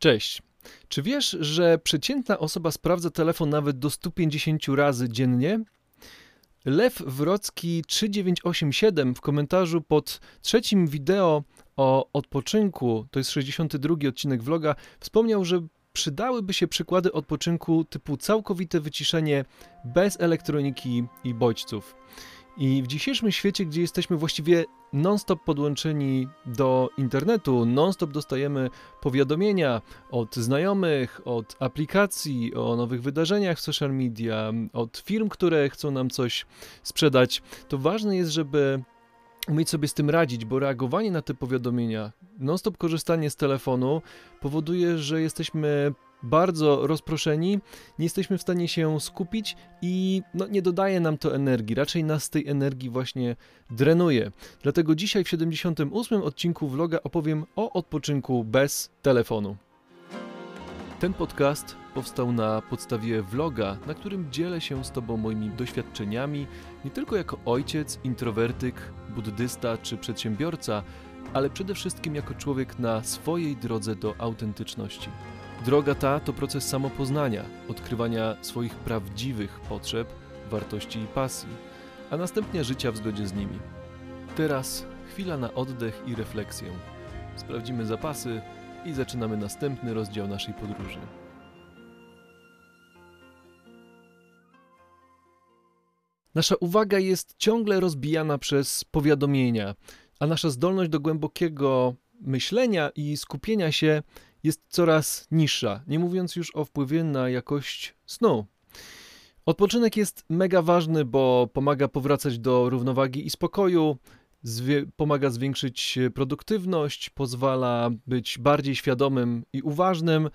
Cześć. Czy wiesz, że przeciętna osoba sprawdza telefon nawet do 150 razy dziennie? Lew Wrocki 3987 w komentarzu pod trzecim wideo o odpoczynku, to jest 62 odcinek vloga, wspomniał, że przydałyby się przykłady odpoczynku typu całkowite wyciszenie bez elektroniki i bodźców. I w dzisiejszym świecie, gdzie jesteśmy właściwie non-stop podłączeni do internetu, non-stop dostajemy powiadomienia od znajomych, od aplikacji o nowych wydarzeniach w social media, od firm, które chcą nam coś sprzedać, to ważne jest, żeby umieć sobie z tym radzić, bo reagowanie na te powiadomienia, non-stop korzystanie z telefonu powoduje, że jesteśmy bardzo rozproszeni, nie jesteśmy w stanie się skupić i no, nie dodaje nam to energii, raczej nas tej energii właśnie drenuje. Dlatego dzisiaj w 78 odcinku vloga opowiem o odpoczynku bez telefonu. Ten podcast powstał na podstawie vloga, na którym dzielę się z Tobą moimi doświadczeniami, nie tylko jako ojciec, introwertyk, buddysta czy przedsiębiorca, ale przede wszystkim jako człowiek na swojej drodze do autentyczności. Droga ta to proces samopoznania, odkrywania swoich prawdziwych potrzeb, wartości i pasji, a następnie życia w zgodzie z nimi. Teraz chwila na oddech i refleksję. Sprawdzimy zapasy i zaczynamy następny rozdział naszej podróży. Nasza uwaga jest ciągle rozbijana przez powiadomienia, a nasza zdolność do głębokiego myślenia i skupienia się jest coraz niższa, nie mówiąc już o wpływie na jakość snu. Odpoczynek jest mega ważny, bo pomaga powracać do równowagi i spokoju, zwie- pomaga zwiększyć produktywność, pozwala być bardziej świadomym i uważnym,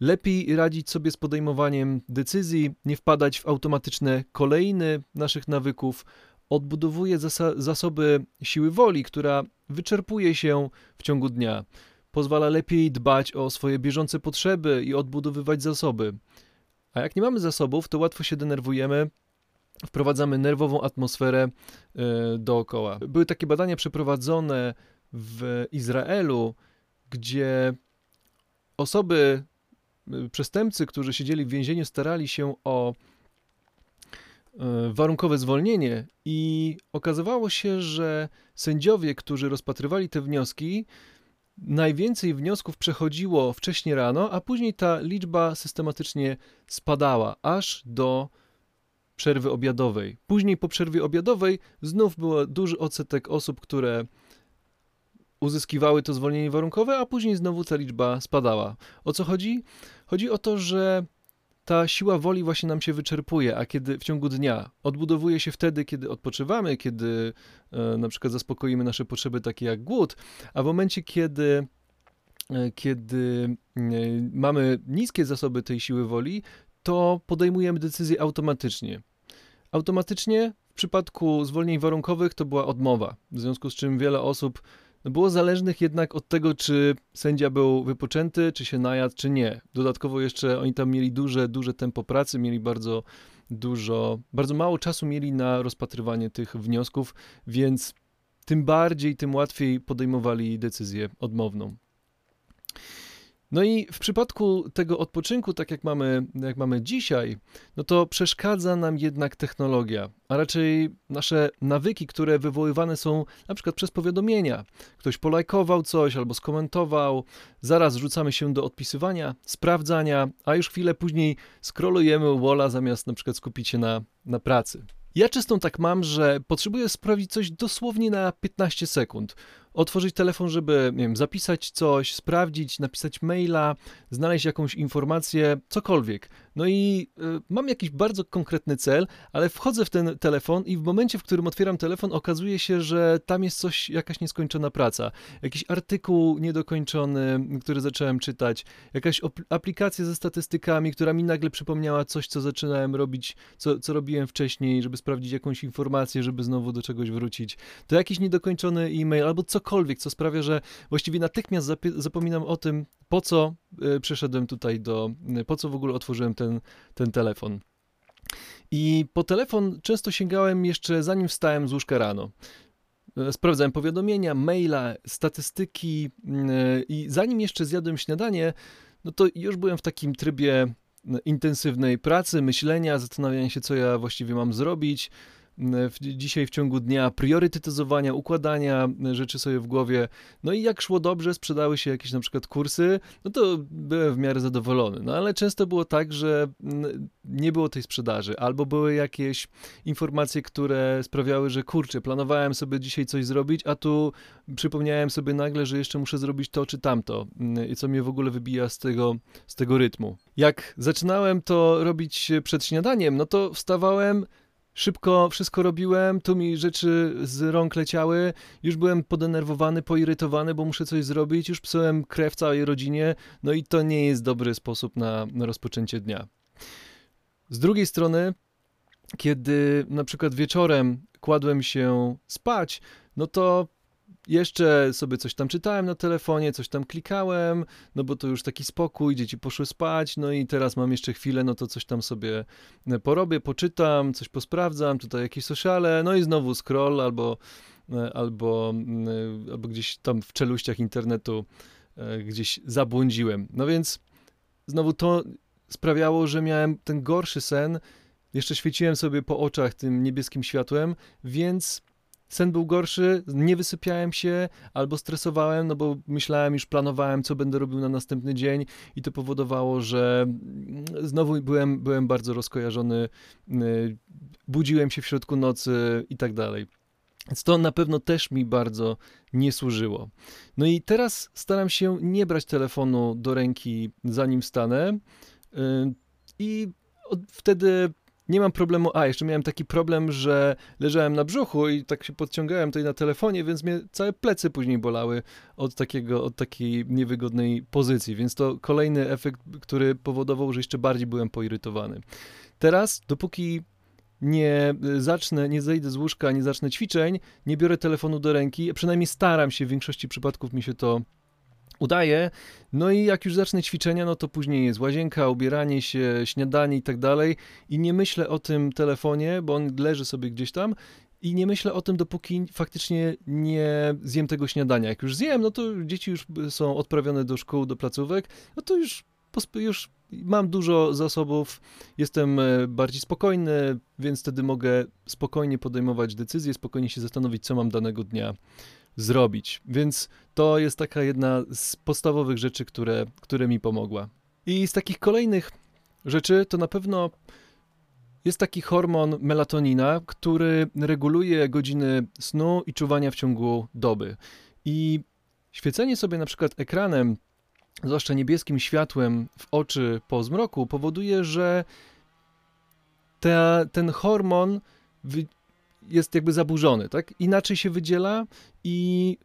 lepiej radzić sobie z podejmowaniem decyzji, nie wpadać w automatyczne kolejny naszych nawyków, odbudowuje zas- zasoby siły woli, która wyczerpuje się w ciągu dnia pozwala lepiej dbać o swoje bieżące potrzeby i odbudowywać zasoby. A jak nie mamy zasobów, to łatwo się denerwujemy, wprowadzamy nerwową atmosferę yy, dookoła. Były takie badania przeprowadzone w Izraelu, gdzie osoby, przestępcy, którzy siedzieli w więzieniu, starali się o yy, warunkowe zwolnienie i okazywało się, że sędziowie, którzy rozpatrywali te wnioski, najwięcej wniosków przechodziło wcześniej rano, a później ta liczba systematycznie spadała aż do przerwy obiadowej. Później po przerwie obiadowej znów był duży odsetek osób, które uzyskiwały to zwolnienie warunkowe, a później znowu ta liczba spadała. O co chodzi? Chodzi o to, że ta siła woli właśnie nam się wyczerpuje, a kiedy w ciągu dnia odbudowuje się wtedy, kiedy odpoczywamy, kiedy e, na przykład zaspokoimy nasze potrzeby takie jak głód, a w momencie, kiedy e, kiedy e, mamy niskie zasoby tej siły woli, to podejmujemy decyzje automatycznie. Automatycznie w przypadku zwolnień warunkowych to była odmowa, w związku z czym wiele osób było zależnych jednak od tego, czy sędzia był wypoczęty, czy się najadł, czy nie. Dodatkowo jeszcze oni tam mieli duże, duże tempo pracy, mieli bardzo dużo, bardzo mało czasu mieli na rozpatrywanie tych wniosków, więc tym bardziej, tym łatwiej podejmowali decyzję odmowną. No i w przypadku tego odpoczynku, tak jak mamy, jak mamy dzisiaj, no to przeszkadza nam jednak technologia, a raczej nasze nawyki, które wywoływane są na przykład przez powiadomienia. Ktoś polajkował coś albo skomentował, zaraz rzucamy się do odpisywania, sprawdzania, a już chwilę później scrollujemy walla zamiast na przykład skupić się na, na pracy. Ja często tak mam, że potrzebuję sprawdzić coś dosłownie na 15 sekund. Otworzyć telefon, żeby nie wiem, zapisać coś, sprawdzić, napisać maila, znaleźć jakąś informację, cokolwiek. No i y, mam jakiś bardzo konkretny cel, ale wchodzę w ten telefon i w momencie, w którym otwieram telefon, okazuje się, że tam jest coś, jakaś nieskończona praca, jakiś artykuł niedokończony, który zacząłem czytać, jakaś aplikacja ze statystykami, która mi nagle przypomniała coś, co zaczynałem robić, co, co robiłem wcześniej, żeby sprawdzić jakąś informację, żeby znowu do czegoś wrócić. To jakiś niedokończony e-mail albo cokolwiek, co sprawia, że właściwie natychmiast zapominam o tym, po co y, przyszedłem tutaj do, y, po co w ogóle otworzyłem ten, ten telefon. I po telefon często sięgałem jeszcze zanim wstałem z łóżka rano. Y, sprawdzałem powiadomienia, maile, statystyki i zanim jeszcze zjadłem śniadanie, no to już byłem w takim trybie intensywnej pracy, myślenia, zastanawiania się, co ja właściwie mam zrobić, w, dzisiaj w ciągu dnia, priorytetyzowania, układania rzeczy sobie w głowie. No i jak szło dobrze, sprzedały się jakieś na przykład kursy, no to byłem w miarę zadowolony. No ale często było tak, że nie było tej sprzedaży, albo były jakieś informacje, które sprawiały, że kurczę, planowałem sobie dzisiaj coś zrobić, a tu przypomniałem sobie nagle, że jeszcze muszę zrobić to czy tamto, i co mnie w ogóle wybija z tego, z tego rytmu. Jak zaczynałem to robić przed śniadaniem, no to wstawałem Szybko wszystko robiłem, tu mi rzeczy z rąk leciały, już byłem podenerwowany, poirytowany, bo muszę coś zrobić, już psułem krew całej rodzinie, no i to nie jest dobry sposób na, na rozpoczęcie dnia. Z drugiej strony, kiedy na przykład wieczorem kładłem się spać, no to jeszcze sobie coś tam czytałem na telefonie, coś tam klikałem, no bo to już taki spokój, dzieci poszły spać, no i teraz mam jeszcze chwilę, no to coś tam sobie e, porobię, poczytam, coś posprawdzam, tutaj jakieś sociale, no i znowu scroll albo, e, albo, e, albo gdzieś tam w czeluściach internetu gdzieś zabłądziłem. No więc znowu to sprawiało, że miałem ten gorszy sen, jeszcze świeciłem sobie po oczach tym niebieskim światłem, więc sen był gorszy, nie wysypiałem się albo stresowałem, no bo myślałem, już planowałem, co będę robił na następny dzień i to powodowało, że znowu byłem, byłem bardzo rozkojarzony, y, budziłem się w środku nocy i tak dalej. Więc to na pewno też mi bardzo nie służyło. No i teraz staram się nie brać telefonu do ręki zanim stanę y, i wtedy nie mam problemu. A, jeszcze miałem taki problem, że leżałem na brzuchu i tak się podciągałem tutaj na telefonie, więc mnie całe plecy później bolały od takiego, od takiej niewygodnej pozycji, więc to kolejny efekt, który powodował, że jeszcze bardziej byłem poirytowany. Teraz, dopóki nie zacznę, nie zejdę z łóżka, nie zacznę ćwiczeń, nie biorę telefonu do ręki, przynajmniej staram się, w większości przypadków mi się to udaje. No i jak już zacznę ćwiczenia, no to później jest łazienka, ubieranie się, śniadanie i tak dalej. I nie myślę o tym telefonie, bo on leży sobie gdzieś tam. I nie myślę o tym, dopóki faktycznie nie zjem tego śniadania. Jak już zjem, no to dzieci już są odprawione do szkół, do placówek, no to już, już mam dużo zasobów, jestem e, bardziej spokojny, więc wtedy mogę spokojnie podejmować decyzje, spokojnie się zastanowić, co mam danego dnia zrobić. Więc to jest taka jedna z podstawowych rzeczy, które, które mi pomogła. I z takich kolejnych rzeczy to na pewno jest taki hormon melatonina, który reguluje godziny snu i czuwania w ciągu doby. I świecenie sobie na przykład ekranem, zwłaszcza niebieskim światłem w oczy po zmroku, powoduje, że te, ten hormon jest jakby zaburzony, tak? Inaczej się wydziela i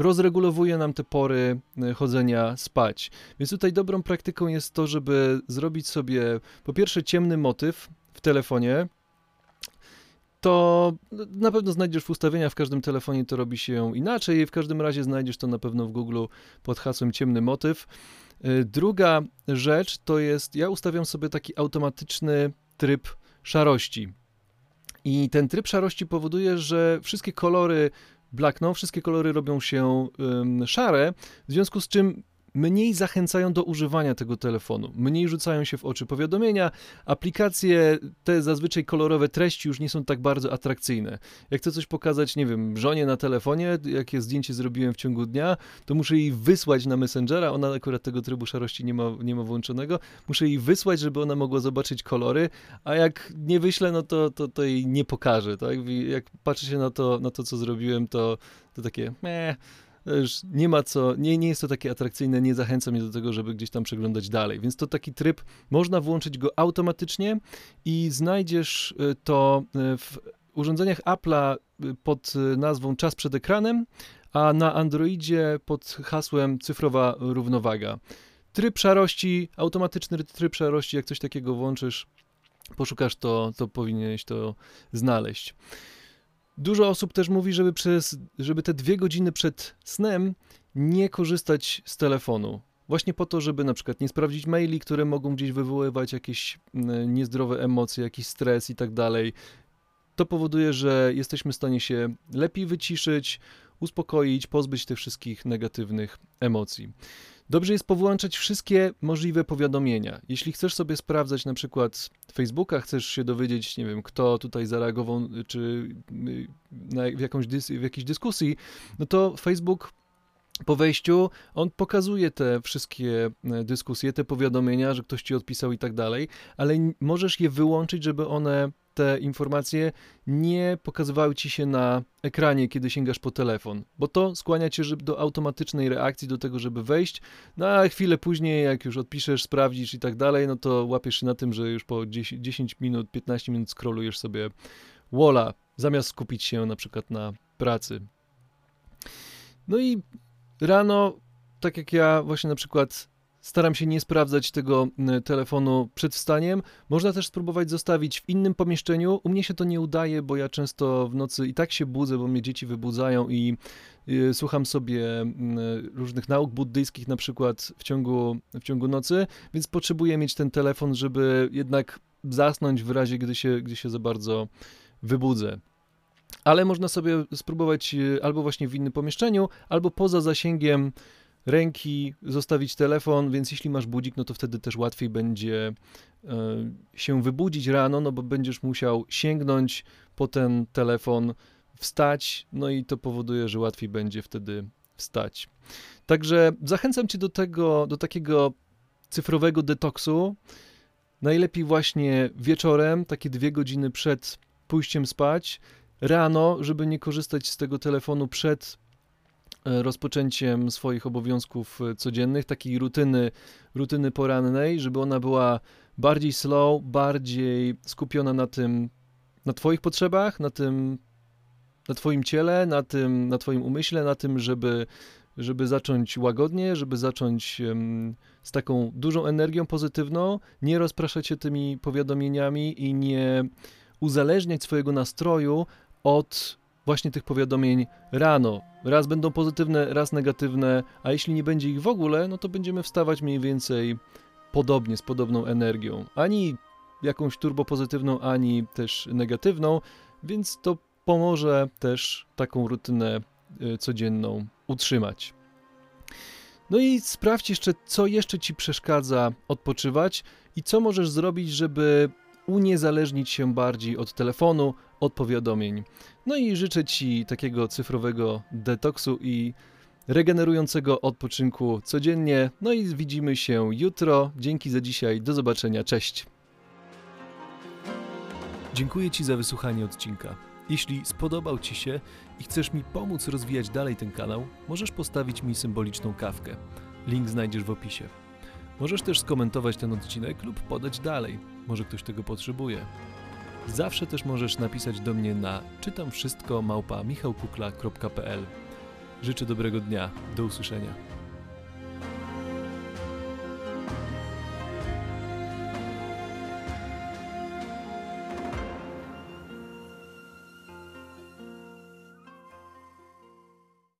rozregulowuje nam te pory e, chodzenia spać. Więc tutaj dobrą praktyką jest to, żeby zrobić sobie po pierwsze ciemny motyw w telefonie. To na pewno znajdziesz w ustawieniach w każdym telefonie, to robi się inaczej. W każdym razie znajdziesz to na pewno w Google pod hasłem ciemny motyw. E, druga rzecz to jest, ja ustawiam sobie taki automatyczny tryb szarości. I ten tryb szarości powoduje, że wszystkie kolory blakną, wszystkie kolory robią się szare, w związku z czym mniej zachęcają do używania tego telefonu, mniej rzucają się w oczy powiadomienia. Aplikacje, te zazwyczaj kolorowe treści już nie są tak bardzo atrakcyjne. Jak chcę coś pokazać, nie wiem, żonie na telefonie, jakie zdjęcie zrobiłem w ciągu dnia, to muszę jej wysłać na Messengera. Ona akurat tego trybu szarości nie ma, nie ma włączonego. Muszę jej wysłać, żeby ona mogła zobaczyć kolory, a jak nie wyślę, no to, to, to jej nie pokażę. Tak? Jak patrzę się na to, na to co zrobiłem, to, to takie meh, nie ma co, nie, nie jest to takie atrakcyjne, nie zachęca mnie do tego, żeby gdzieś tam przeglądać dalej. Więc to taki tryb, można włączyć go automatycznie i znajdziesz y, to y, w urządzeniach Apple'a y, pod nazwą czas przed ekranem, a na Androidzie pod hasłem cyfrowa równowaga. Tryb szarości, automatyczny tryb szarości, jak coś takiego włączysz, poszukasz to, to powinieneś to znaleźć. Dużo osób też mówi, żeby, przez, żeby te dwie godziny przed snem nie korzystać z telefonu. Właśnie po to, żeby na przykład nie sprawdzić maili, które mogą gdzieś wywoływać jakieś niezdrowe emocje, jakiś stres i tak dalej. To powoduje, że jesteśmy w stanie się lepiej wyciszyć, uspokoić, pozbyć tych wszystkich negatywnych emocji. Dobrze jest powłączać wszystkie możliwe powiadomienia. Jeśli chcesz sobie sprawdzać na przykład Facebooka, chcesz się dowiedzieć, nie wiem, kto tutaj zareagował, czy y, na, w, jakąś dys, w jakiejś dyskusji, no to Facebook po wejściu on pokazuje te wszystkie e, dyskusje, te powiadomienia, że ktoś ci odpisał i tak dalej, ale możesz je wyłączyć, żeby one te informacje nie pokazywały ci się na ekranie, kiedy sięgasz po telefon, bo to skłania cię do automatycznej reakcji, do tego, żeby wejść, no a chwilę później, jak już odpiszesz, sprawdzisz i tak dalej, no to łapiesz się na tym, że już po 10, 10 minut, 15 minut scrollujesz sobie walla, zamiast skupić się na przykład na pracy. No i rano, tak jak ja właśnie na przykład Staram się nie sprawdzać tego telefonu przed wstaniem. Można też spróbować zostawić w innym pomieszczeniu. U mnie się to nie udaje, bo ja często w nocy i tak się budzę, bo mnie dzieci wybudzają i y, słucham sobie różnych nauk buddyjskich na przykład w ciągu, w ciągu nocy, więc potrzebuję mieć ten telefon, żeby jednak zasnąć w razie, gdy się, gdy się za bardzo wybudzę. Ale można sobie spróbować y, albo właśnie w innym pomieszczeniu, albo poza zasięgiem ręki, zostawić telefon, więc jeśli masz budzik, no to wtedy też łatwiej będzie e, się wybudzić rano, no bo będziesz musiał sięgnąć po ten telefon, wstać, no i to powoduje, że łatwiej będzie wtedy wstać. Także zachęcam cię do tego, do takiego cyfrowego detoksu. Najlepiej właśnie wieczorem, takie dwie godziny przed pójściem spać, rano, żeby nie korzystać z tego telefonu przed E, rozpoczęciem swoich obowiązków e, codziennych, takiej rutyny, rutyny porannej, żeby ona była bardziej slow, bardziej skupiona na tym, na Twoich potrzebach, na tym, na Twoim ciele, na tym, na Twoim umyśle, na tym, żeby, żeby zacząć łagodnie, żeby zacząć um, z taką dużą energią pozytywną, nie rozpraszać się tymi powiadomieniami i nie uzależniać swojego nastroju od właśnie tych powiadomień rano. Raz będą pozytywne, raz negatywne, a jeśli nie będzie ich w ogóle, no to będziemy wstawać mniej więcej podobnie, z podobną energią. Ani jakąś turbopozytywną, ani też negatywną, więc to pomoże też taką rutynę y, codzienną utrzymać. No i sprawdź jeszcze, co jeszcze ci przeszkadza odpoczywać i co możesz zrobić, żeby uniezależnić się bardziej od telefonu, od powiadomień. No i życzę Ci takiego cyfrowego detoksu i regenerującego odpoczynku codziennie. No i widzimy się jutro. Dzięki za dzisiaj. Do zobaczenia. Cześć. Dziękuję Ci za wysłuchanie odcinka. Jeśli spodobał Ci się i chcesz mi pomóc rozwijać dalej ten kanał, możesz postawić mi symboliczną kawkę. Link znajdziesz w opisie. Możesz też skomentować ten odcinek lub podać dalej. Może ktoś tego potrzebuje. Zawsze też możesz napisać do mnie na czytam wszystko małpa michałkukla.pl. Życzę dobrego dnia. Do usłyszenia.